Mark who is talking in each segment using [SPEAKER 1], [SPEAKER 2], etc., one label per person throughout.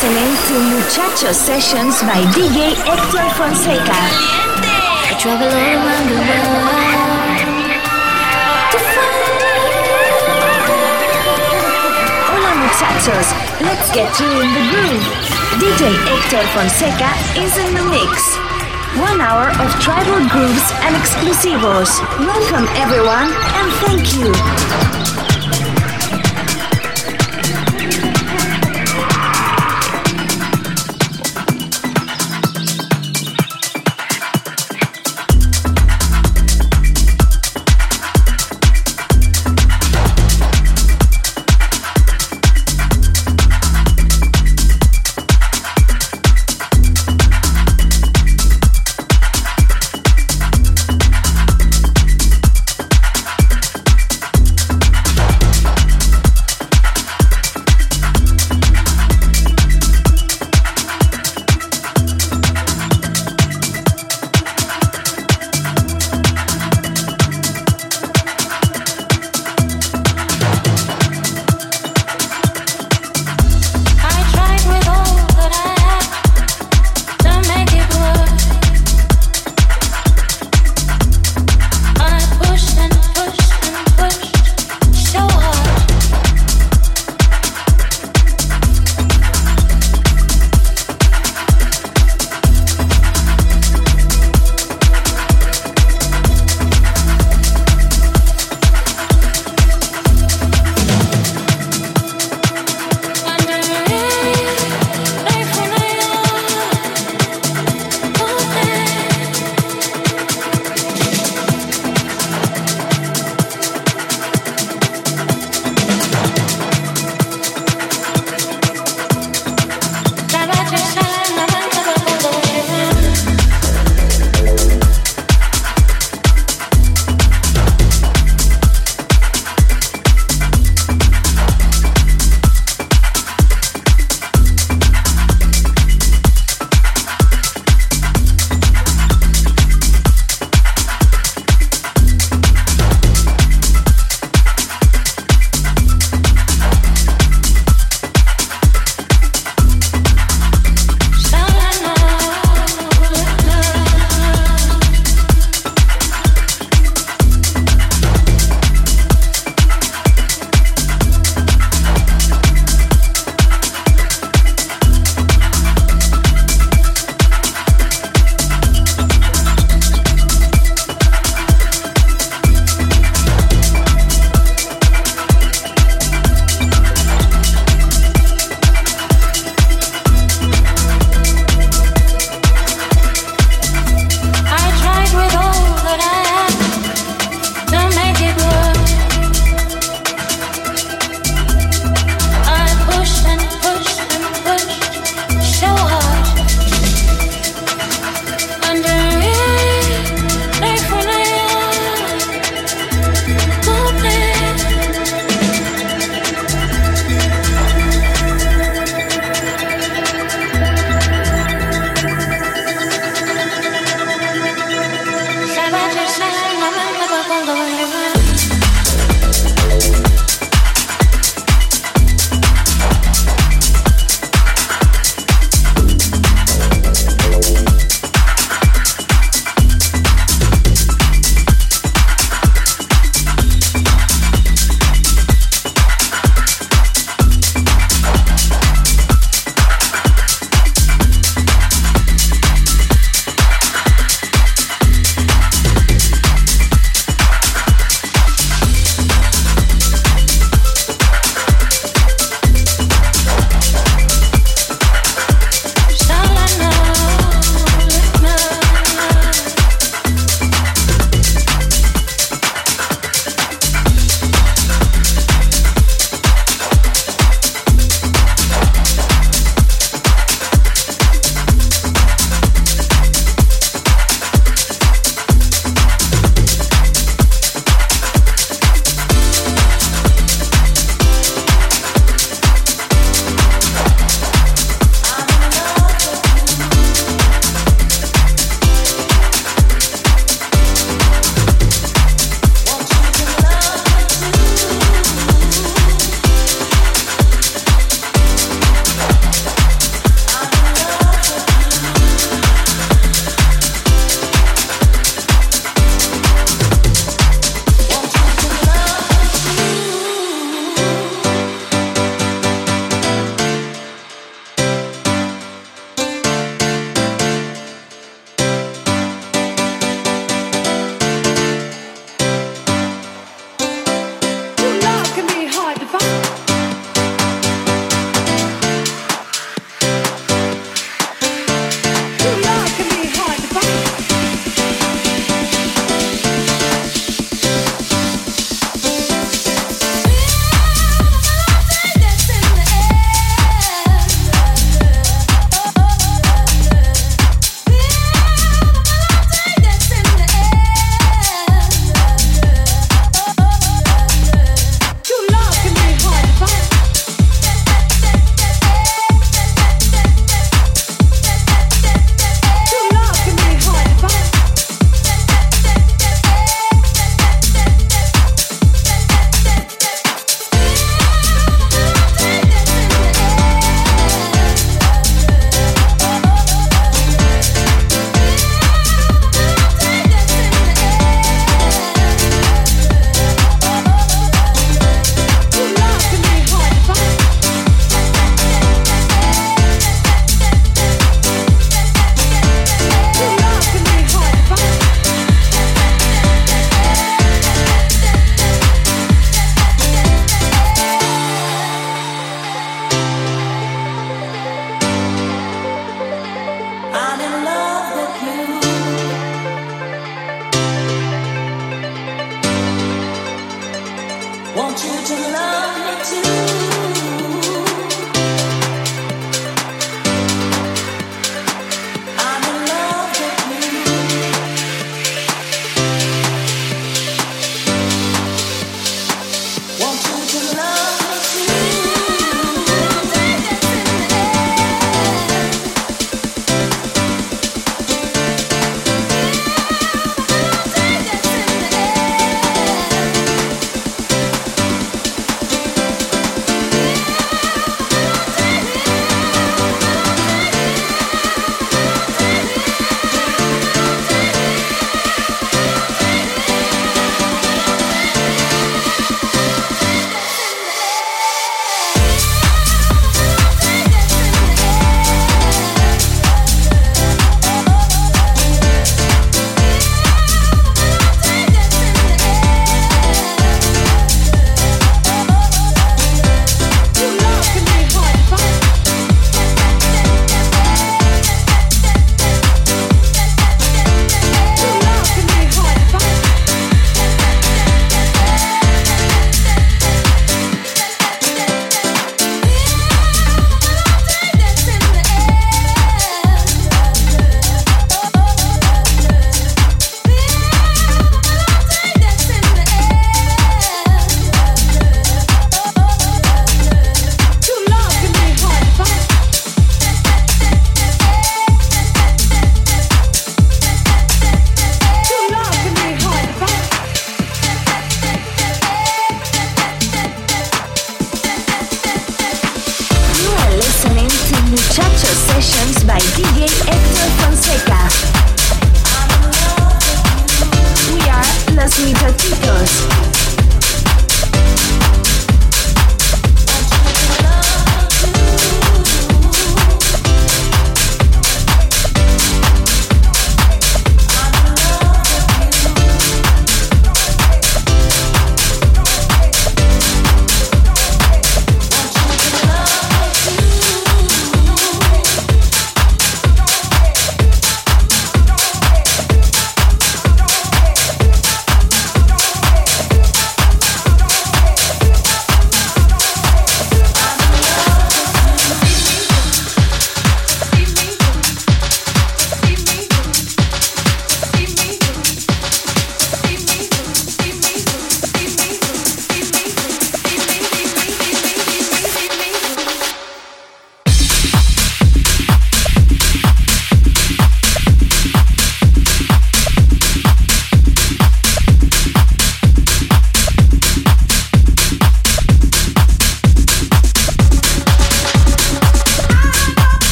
[SPEAKER 1] listening to Muchacho Sessions by DJ Hector Fonseca.
[SPEAKER 2] I travel all around the world to find
[SPEAKER 1] Hola muchachos, let's get you in the groove. DJ Hector Fonseca is in the mix. One hour of tribal grooves and exclusivos. Welcome everyone and thank you.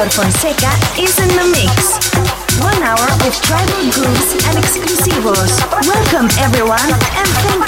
[SPEAKER 1] DJ Hector Fonseca is in the mix. One hour of tribal grooves and exclusivos. Welcome everyone and thank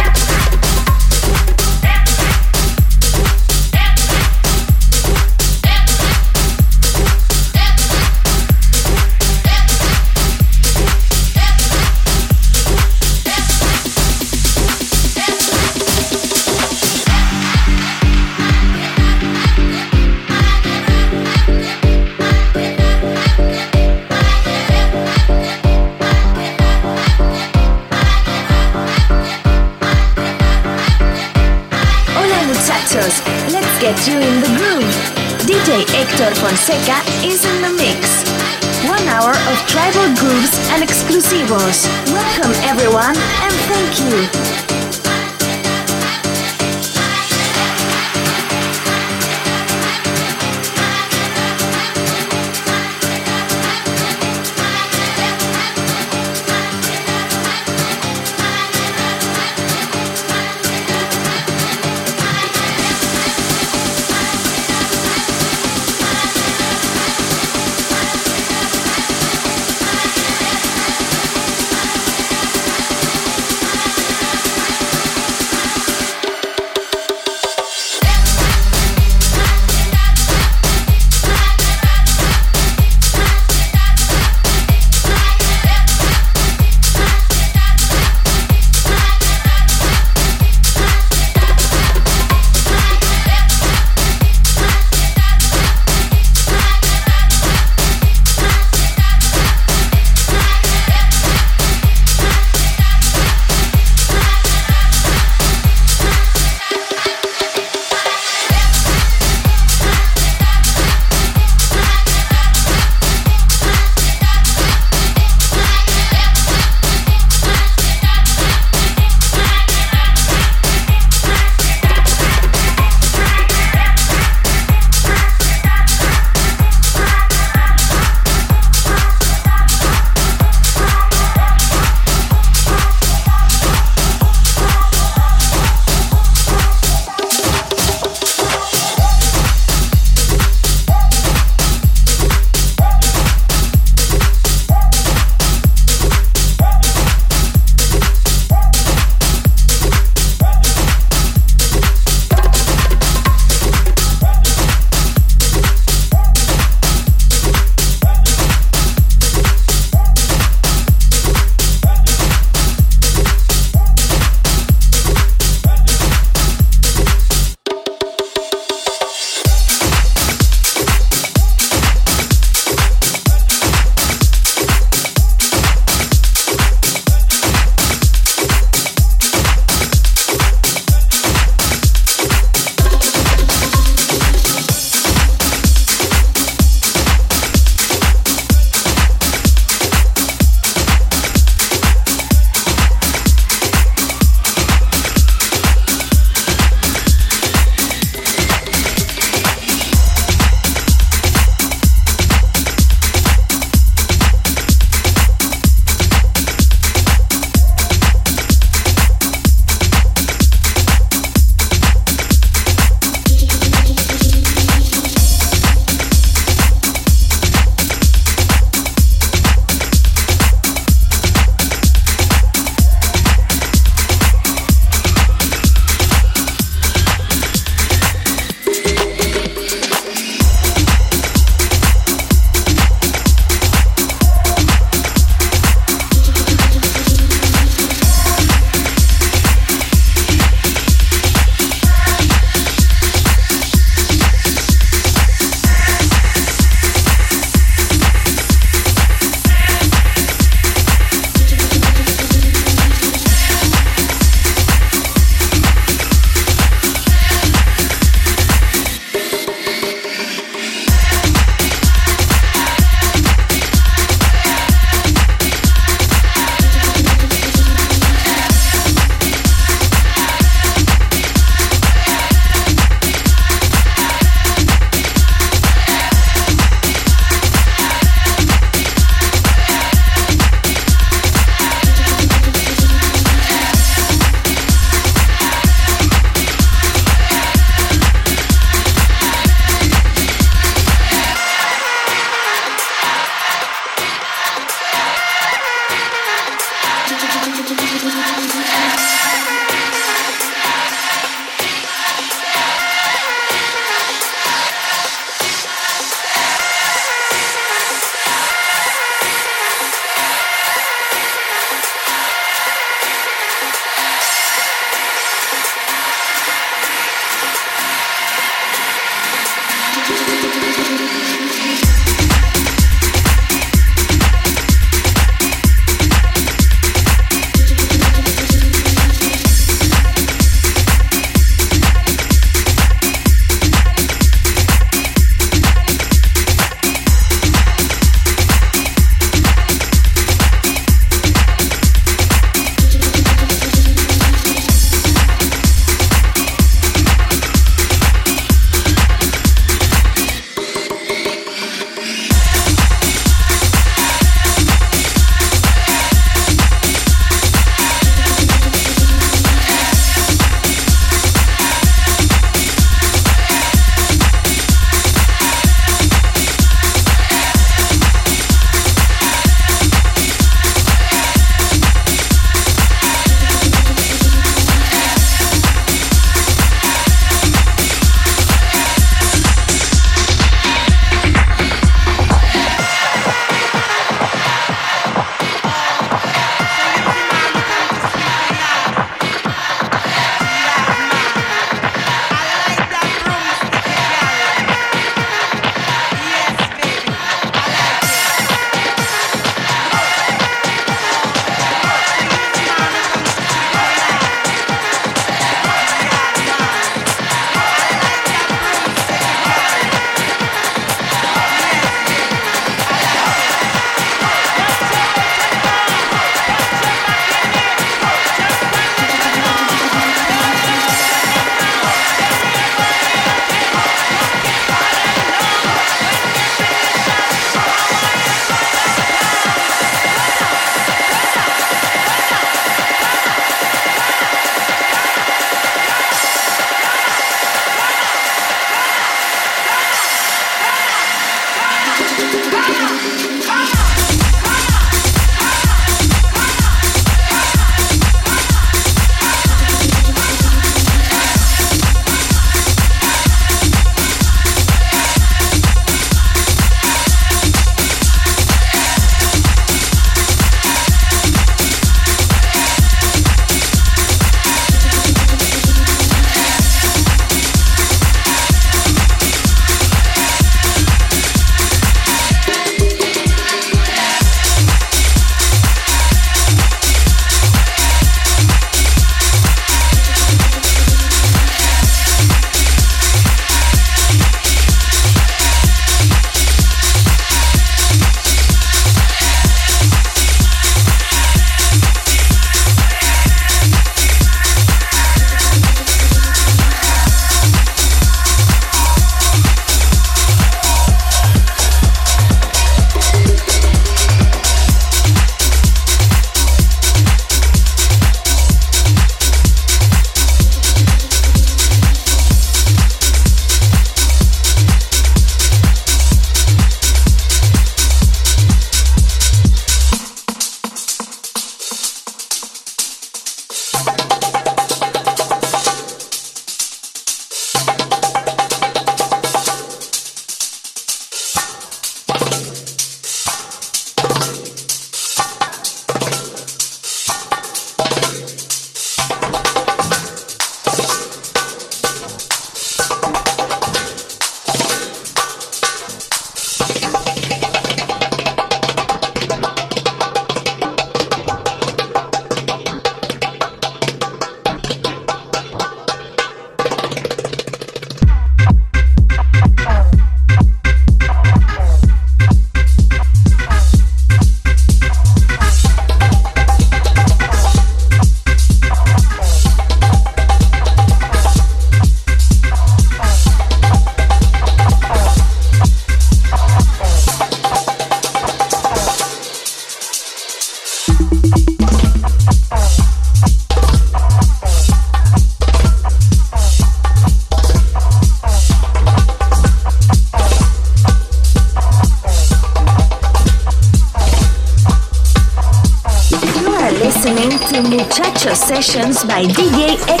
[SPEAKER 1] by DJ Fonseca.